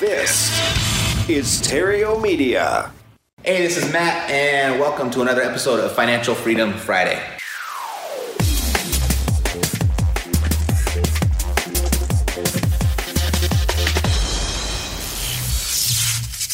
This is Theriault Media. Hey, this is Matt, and welcome to another episode of Financial Freedom Friday.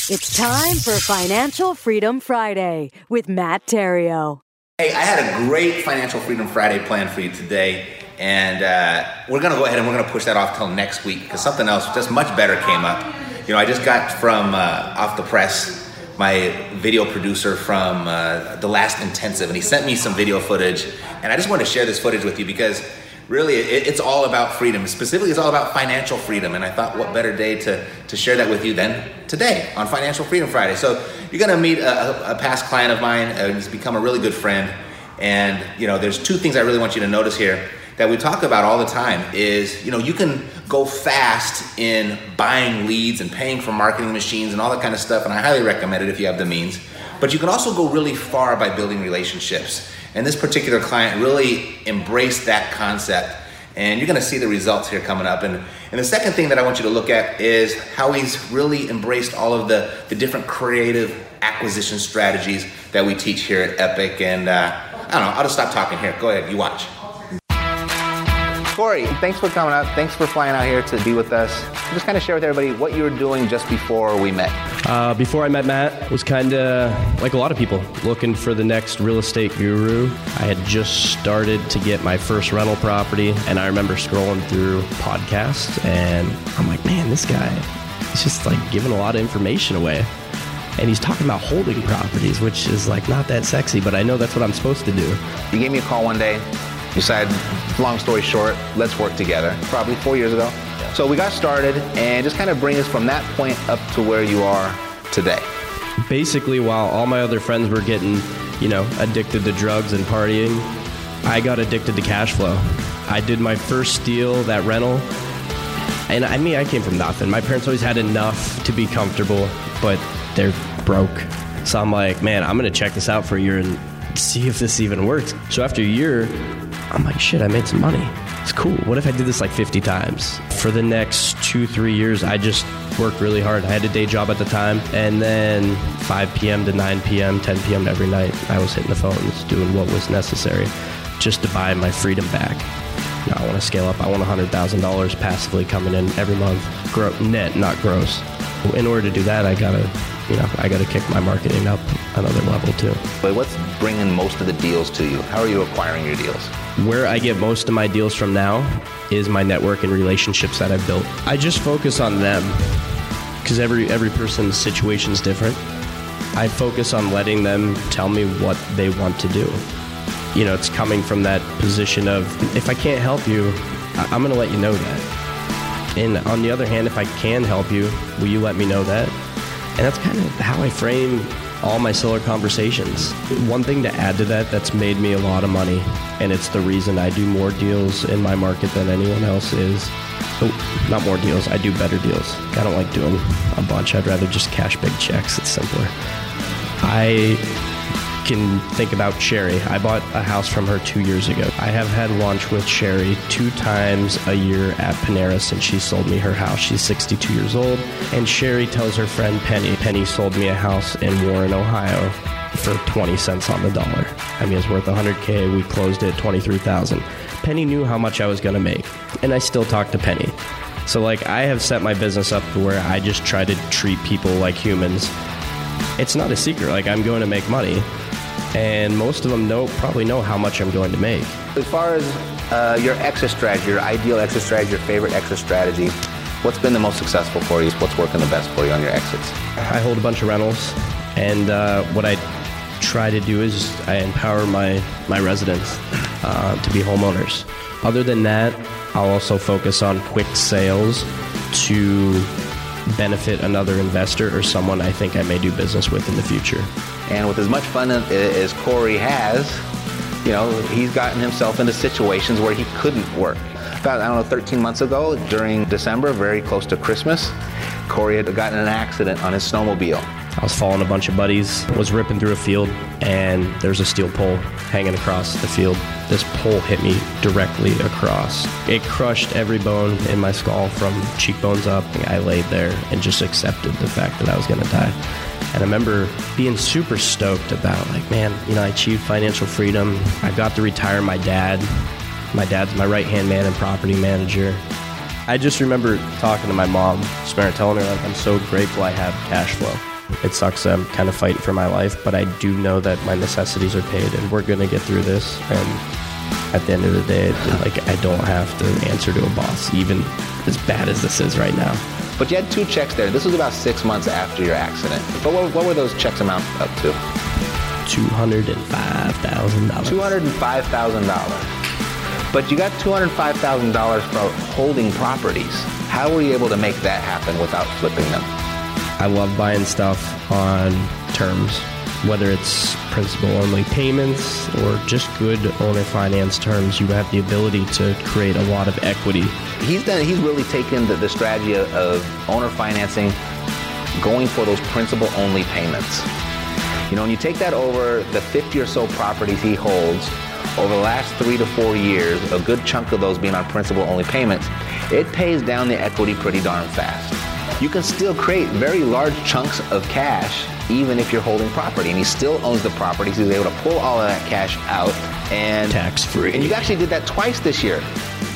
It's time for Financial Freedom Friday with Matt Theriault. Hey, I had a great Financial Freedom Friday planned for you today, and uh, we're going to go ahead and we're going to push that off till next week because something else just much better came up. You know, I just got from uh, off the press my video producer from uh, the last intensive, and he sent me some video footage, and I just wanted to share this footage with you because really it, it's all about freedom. Specifically, it's all about financial freedom, and I thought, what better day to to share that with you than today on Financial Freedom Friday. So you're gonna meet a, a past client of mine, and he's become a really good friend, and you know, there's two things I really want you to notice here that we talk about all the time is you know you can go fast in buying leads and paying for marketing machines and all that kind of stuff and i highly recommend it if you have the means. But you can also go really far by building relationships. And this particular client really embraced that concept and you're going to see the results here coming up. And, and the second thing that i want you to look at is how he's really embraced all of the, the different creative acquisition strategies that we teach here at epic. And uh, i don't know i'll just stop talking here. Go ahead you watch Corey, thanks for coming out. Thanks for flying out here to be with us. Just kind of share with everybody what you were doing just before we met. Uh, before I met Matt, was kind of like a lot of people looking for the next real estate guru. I had just started to get my first rental property, and I remember scrolling through podcasts, and I'm like, man, this guy, he's just like giving a lot of information away and he's talking about holding properties, which is like not that sexy, but I know that's what I'm supposed to do. You gave me a call one day decided, long story short, let's work together. Probably four years ago. So we got started and just kind of bring us from that point up to where you are today. Basically, while all my other friends were getting, you know, addicted to drugs and partying, I got addicted to cash flow. I did my first deal, that rental, and I mean, I came from nothing. My parents always had enough to be comfortable, but they're broke. So I'm like, man, I'm gonna check this out for a year and see if this even works. So after a year, I'm like, shit, I made some money. It's cool. What if I did this like 50 times? For the next two, three years, I just worked really hard. I had a day job at the time. And then 5 p.m. to 9 p.m., 10 p.m. every night, I was hitting the phones, doing what was necessary just to buy my freedom back. Now I want to scale up. I want $100,000 passively coming in every month, Grow, net, not gross. In order to do that, I got to you know, I got to kick my marketing up another level too. But what's bringing most of the deals to you? How are you acquiring your deals? Where I get most of my deals from now is my network and relationships that I've built. I just focus on them because every every person's situation is different. I focus on letting them tell me what they want to do. You know, it's coming from that position of if I can't help you, I'm going to let you know that. And on the other hand, if I can help you, will you let me know that? And that's kind of how I frame all my seller conversations. One thing to add to that that's made me a lot of money, and it's the reason I do more deals in my market than anyone else is. Oh, not more deals, I do better deals. I don't like doing a bunch, I'd rather just cash big checks, it's simpler. I can think about Sherry. I bought a house from her two years ago. I have had lunch with Sherry two times a year at Panera since she sold me her house. She's 62 years old, and Sherry tells her friend Penny, Penny sold me a house in Warren, Ohio for 20 cents on the dollar. I mean, it's worth 100K. We closed it 23,000. Penny knew how much I was going to make, and I still talk to Penny. So, like, I have set my business up to where I just try to treat people like humans. It's not a secret. Like, I'm going to make money and most of them know probably know how much I'm going to make. As far as uh, your exit strategy, your ideal exit strategy, your favorite exit strategy, what's been the most successful for you? What's working the best for you on your exits? I hold a bunch of rentals, and uh, what I try to do is I empower my my residents uh, to be homeowners. Other than that, I'll also focus on quick sales to benefit another investor or someone I think I may do business with in the future. And with as much fun as Corey has, you know, he's gotten himself into situations where he couldn't work. About, I don't know, 13 months ago during December, very close to Christmas, Corey had gotten an accident on his snowmobile. I was following a bunch of buddies, was ripping through a field, and there's a steel pole hanging across the field. This pole hit me directly across. It crushed every bone in my skull from cheekbones up. I laid there and just accepted the fact that I was going to die. And I remember being super stoked about, like, man, you know, I achieved financial freedom. I got to retire my dad. My dad's my right hand man and property manager. I just remember talking to my mom, telling her, like, I'm so grateful I have cash flow. It sucks I'm kind of fighting for my life, but I do know that my necessities are paid and we're going to get through this. And at the end of the day, like, I don't have to answer to a boss, even as bad as this is right now. But you had two checks there. This was about six months after your accident. But what, what were those checks amount up to? $205,000. $205,000. But you got $205,000 for holding properties. How were you able to make that happen without flipping them? I love buying stuff on terms whether it's principal only payments or just good owner finance terms, you have the ability to create a lot of equity. He's done. He's really taken the, the strategy of owner financing, going for those principal only payments. You know, when you take that over the 50 or so properties he holds over the last three to four years, a good chunk of those being on principal only payments, it pays down the equity pretty darn fast. You can still create very large chunks of cash even if you're holding property. And he still owns the property. So he's able to pull all of that cash out and tax free. And you actually did that twice this year.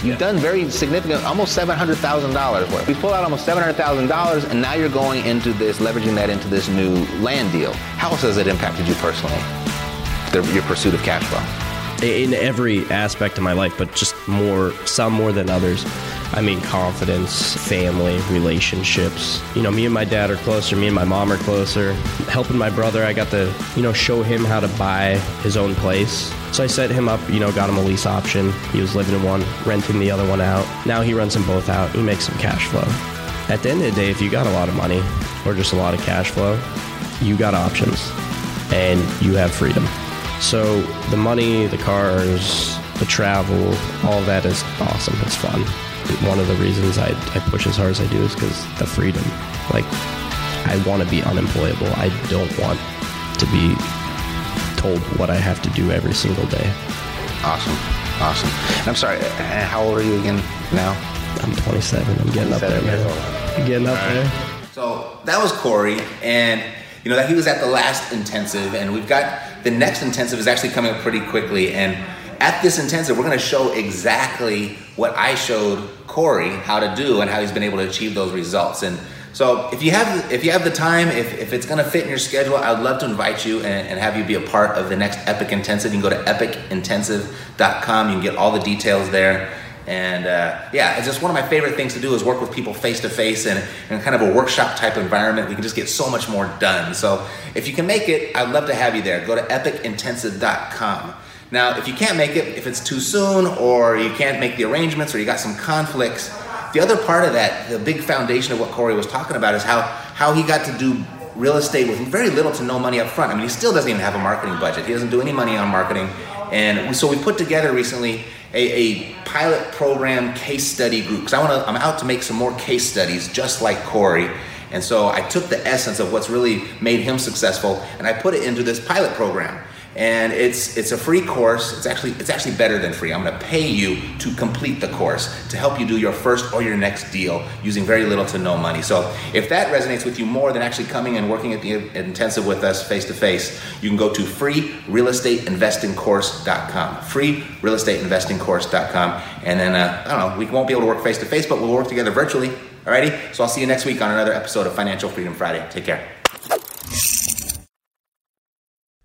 You've yeah. done very significant, almost seven hundred thousand dollars worth. We pulled out almost seven hundred thousand dollars, and now you're going into this, leveraging that into this new land deal. How else has it impacted you personally? The, your pursuit of cash flow. In every aspect of my life, but just more, some more than others. I mean, confidence, family, relationships. You know, me and my dad are closer. Me and my mom are closer. Helping my brother, I got to, you know, show him how to buy his own place. So I set him up, you know, got him a lease option. He was living in one, renting the other one out. Now he runs them both out. He makes some cash flow. At the end of the day, if you got a lot of money or just a lot of cash flow, you got options and you have freedom. So the money, the cars, the travel, all that is awesome. It's fun one of the reasons I, I push as hard as I do is because the freedom. Like, I want to be unemployable. I don't want to be told what I have to do every single day. Awesome. Awesome. I'm sorry, uh, how old are you again now? I'm 27. I'm getting up there, man. Getting up right. there. So that was Corey, and you know that he was at the last intensive, and we've got the next intensive is actually coming up pretty quickly, and at this intensive, we're going to show exactly what I showed Corey how to do and how he's been able to achieve those results. And so, if you have if you have the time, if, if it's going to fit in your schedule, I would love to invite you and, and have you be a part of the next Epic Intensive. You can go to epicintensive.com. You can get all the details there. And uh, yeah, it's just one of my favorite things to do is work with people face to face and in kind of a workshop type environment. We can just get so much more done. So if you can make it, I'd love to have you there. Go to epicintensive.com. Now, if you can't make it, if it's too soon or you can't make the arrangements or you got some conflicts, the other part of that, the big foundation of what Corey was talking about is how, how he got to do real estate with very little to no money up front. I mean, he still doesn't even have a marketing budget. He doesn't do any money on marketing. And so we put together recently a, a pilot program case study group because I want to. I'm out to make some more case studies just like Corey. And so I took the essence of what's really made him successful and I put it into this pilot program and it's it's a free course. It's actually it's actually better than free. I'm going to pay you to complete the course to help you do your first or your next deal using very little to no money. So if that resonates with you more than actually coming and working at the intensive with us face to face, you can go to freerealestateinvestingcourse.com. Freerealestateinvestingcourse.com, and then uh, I don't know. We won't be able to work face to face, but we'll work together virtually. Alrighty. So I'll see you next week on another episode of Financial Freedom Friday. Take care.